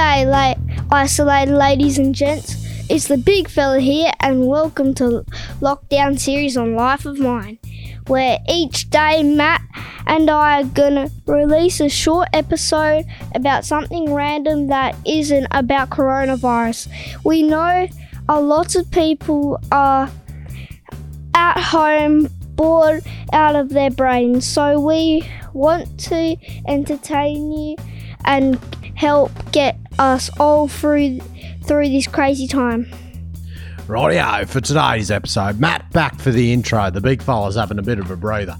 G'day, la- isolated ladies and gents. It's the big fella here, and welcome to Lockdown series on Life of Mine, where each day Matt and I are gonna release a short episode about something random that isn't about coronavirus. We know a lot of people are at home bored out of their brains, so we want to entertain you and help get us all through through this crazy time. Rightio, for today's episode, Matt back for the intro. The big fella's having a bit of a breather.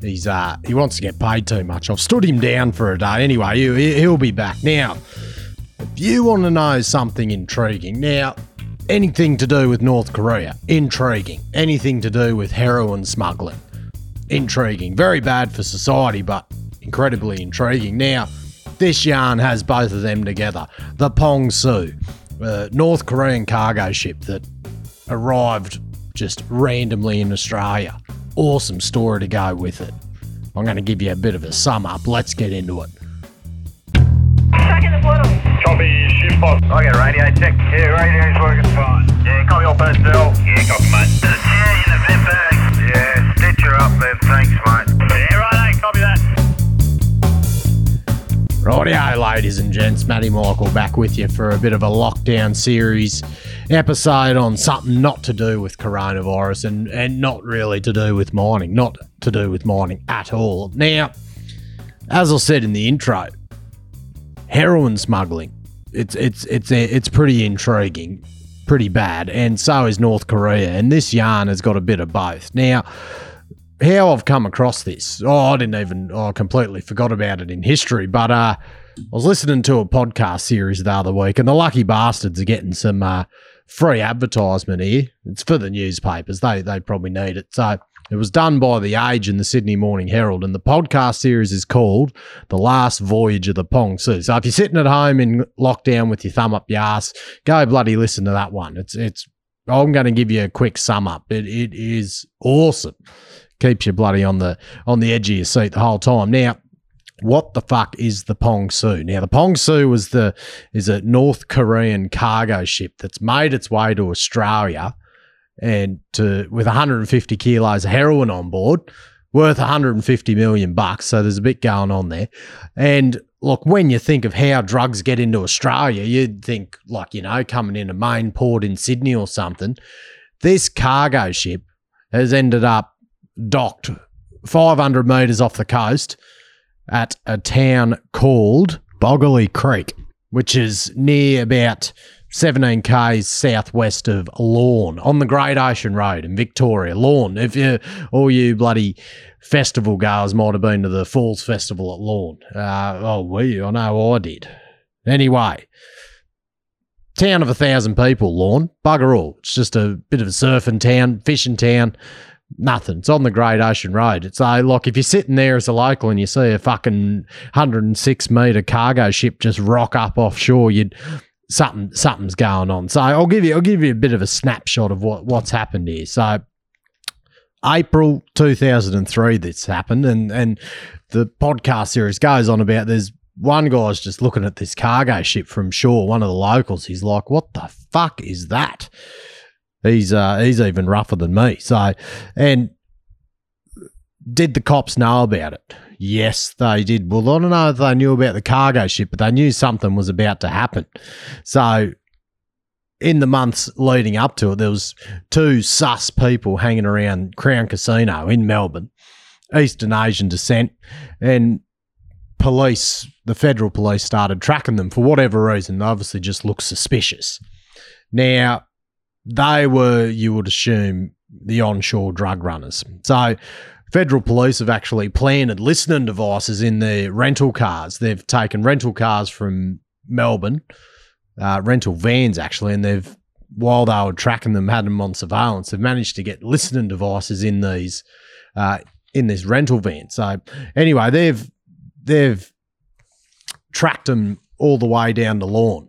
He's uh he wants to get paid too much. I've stood him down for a day. Anyway, he, he'll be back now. If you want to know something intriguing, now anything to do with North Korea, intriguing. Anything to do with heroin smuggling, intriguing. Very bad for society, but incredibly intriguing. Now, this yarn has both of them together. The Pong Su, a North Korean cargo ship that arrived just randomly in Australia. Awesome story to go with it. I'm going to give you a bit of a sum up. Let's get into it. Copy, ship box. I get radio check. Yeah, radio's working fine. Yeah, copy all personnel. Yeah, copy, mate. There's a chair in the vent bag. Yeah, stitch her up there. Thanks, mate. Rightio, ladies and gents, Matty Michael back with you for a bit of a lockdown series episode on something not to do with coronavirus and, and not really to do with mining, not to do with mining at all. Now, as I said in the intro, heroin smuggling, it's it's it's it's pretty intriguing, pretty bad, and so is North Korea, and this yarn has got a bit of both. Now, how I've come across this. Oh, I didn't even, oh, I completely forgot about it in history. But uh, I was listening to a podcast series the other week, and the lucky bastards are getting some uh, free advertisement here. It's for the newspapers. They they probably need it. So it was done by The Age and the Sydney Morning Herald, and the podcast series is called The Last Voyage of the Pong Su. So if you're sitting at home in lockdown with your thumb up your ass, go bloody listen to that one. It's it's. I'm going to give you a quick sum up. It it is awesome keeps you bloody on the on the edge of your seat the whole time. Now, what the fuck is the Pong Su? Now, the Pong Su was the is a North Korean cargo ship that's made its way to Australia and to with 150 kilos of heroin on board, worth 150 million bucks. So there's a bit going on there. And look, when you think of how drugs get into Australia, you'd think like you know coming in a main port in Sydney or something. This cargo ship has ended up docked 500 metres off the coast at a town called Boggaley Creek, which is near about 17 k's southwest of Lorne on the Great Ocean Road in Victoria. Lorne, if you all you bloody festival goers might have been to the Falls Festival at Lorne. Uh, oh, we, I know I did. Anyway, town of a thousand people, Lorne, bugger all. It's just a bit of a surfing town, fishing town nothing. It's on the Great Ocean Road. It's a look if you're sitting there as a local and you see a fucking 106 meter cargo ship just rock up offshore, you'd something something's going on. So I'll give you I'll give you a bit of a snapshot of what what's happened here. So April 2003 this happened and and the podcast series goes on about there's one guy's just looking at this cargo ship from shore, one of the locals. He's like, "What the fuck is that?" He's uh, he's even rougher than me. So, and did the cops know about it? Yes, they did. Well, I don't know if they knew about the cargo ship, but they knew something was about to happen. So, in the months leading up to it, there was two sus people hanging around Crown Casino in Melbourne, Eastern Asian descent, and police, the federal police, started tracking them for whatever reason. They obviously just looked suspicious. Now, they were, you would assume, the onshore drug runners. So, federal police have actually planted listening devices in their rental cars. They've taken rental cars from Melbourne, uh, rental vans actually, and they've, while they were tracking them, had them on surveillance. They've managed to get listening devices in these, uh, in this rental van. So, anyway, they've they've tracked them all the way down the Lorne.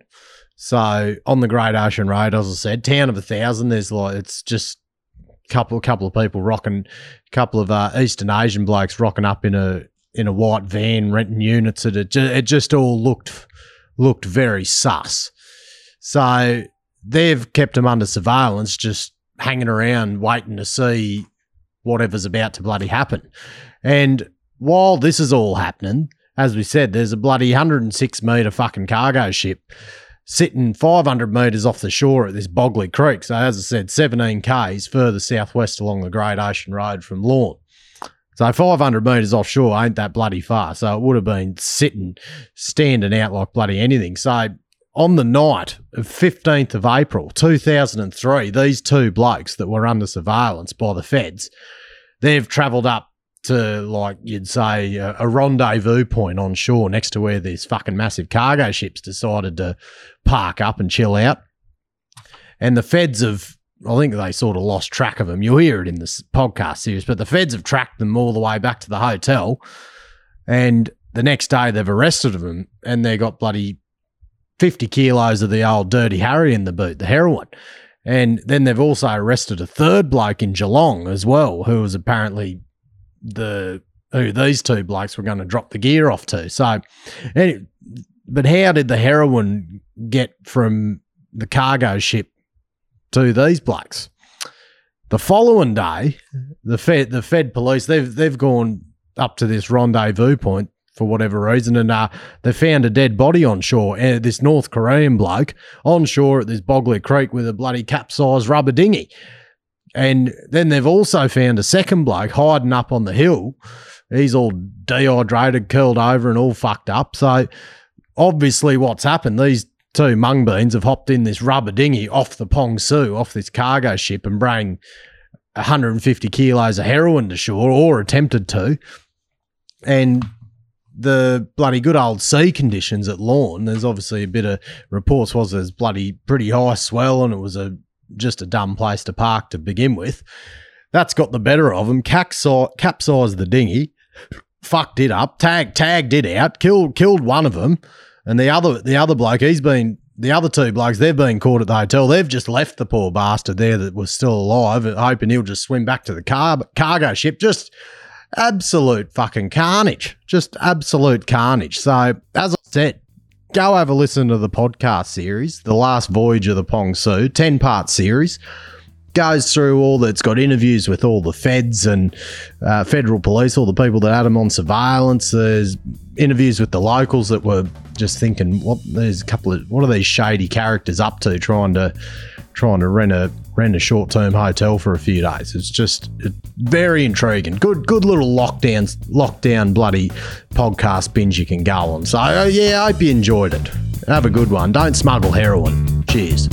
So on the Great Ocean Road, as I said, town of a thousand. There's like it's just a couple couple of people rocking, couple of uh, Eastern Asian blokes rocking up in a in a white van renting units. It it just, it just all looked looked very sus. So they've kept them under surveillance, just hanging around waiting to see whatever's about to bloody happen. And while this is all happening, as we said, there's a bloody 106 metre fucking cargo ship sitting 500 metres off the shore at this Boggaley Creek. So, as I said, 17 Ks further southwest along the Great Ocean Road from Lorne. So 500 metres offshore ain't that bloody far. So it would have been sitting, standing out like bloody anything. So on the night of 15th of April 2003, these two blokes that were under surveillance by the feds, they've travelled up to like you'd say a, a, rendezvous point on shore next to where these fucking massive cargo ships decided to park up and chill out. And the feds have, I think they sort of lost track of them. You'll hear it in this podcast series, but the feds have tracked them all the way back to the hotel. And the next day they've arrested them and they got bloody 50 kilos of the old Dirty Harry in the boot, the heroin. And then they've also arrested a third bloke in Geelong as well, who was apparently the who these two blokes were going to drop the gear off to. So, but how did the heroin get from the cargo ship to these blokes? The following day, the Fed the Fed police they've they've gone up to this rendezvous point for whatever reason, and uh, they found a dead body on shore. Uh, this North Korean bloke on shore at this Boggaley Creek with a bloody capsized rubber dinghy. And then they've also found a second bloke hiding up on the hill. He's all dehydrated, curled over, and all fucked up. So obviously, what's happened? These two mung beans have hopped in this rubber dinghy off the Pong Su, off this cargo ship, and bring 150 kilos of heroin to shore, or attempted to. And the bloody good old sea conditions at Lorne, there's obviously a bit of reports was there's bloody pretty high swell and it was a just a dumb place to park to begin with. That's got the better of him. capsized the dinghy, fucked it up, tag tagged it out, killed killed one of them, and the other the other bloke he's been the other two blokes they've been caught at the hotel. They've just left the poor bastard there that was still alive, hoping he'll just swim back to the car cargo ship. Just absolute fucking carnage, just absolute carnage. So as I said, go have a listen to the podcast series, The Last Voyage of the Pong Su, 10 part series. Goes through all that's got interviews with all the feds and uh, federal police, all the people that had him on surveillance. There's interviews with the locals that were just thinking, what? There's a couple of what are these shady characters up to, trying to trying to rent a rent a short term hotel for a few days. It's just very intriguing. Good good little lockdown lockdown bloody podcast binge you can go on. So uh, yeah, I hope you enjoyed it. Have a good one. Don't smuggle heroin. Cheers.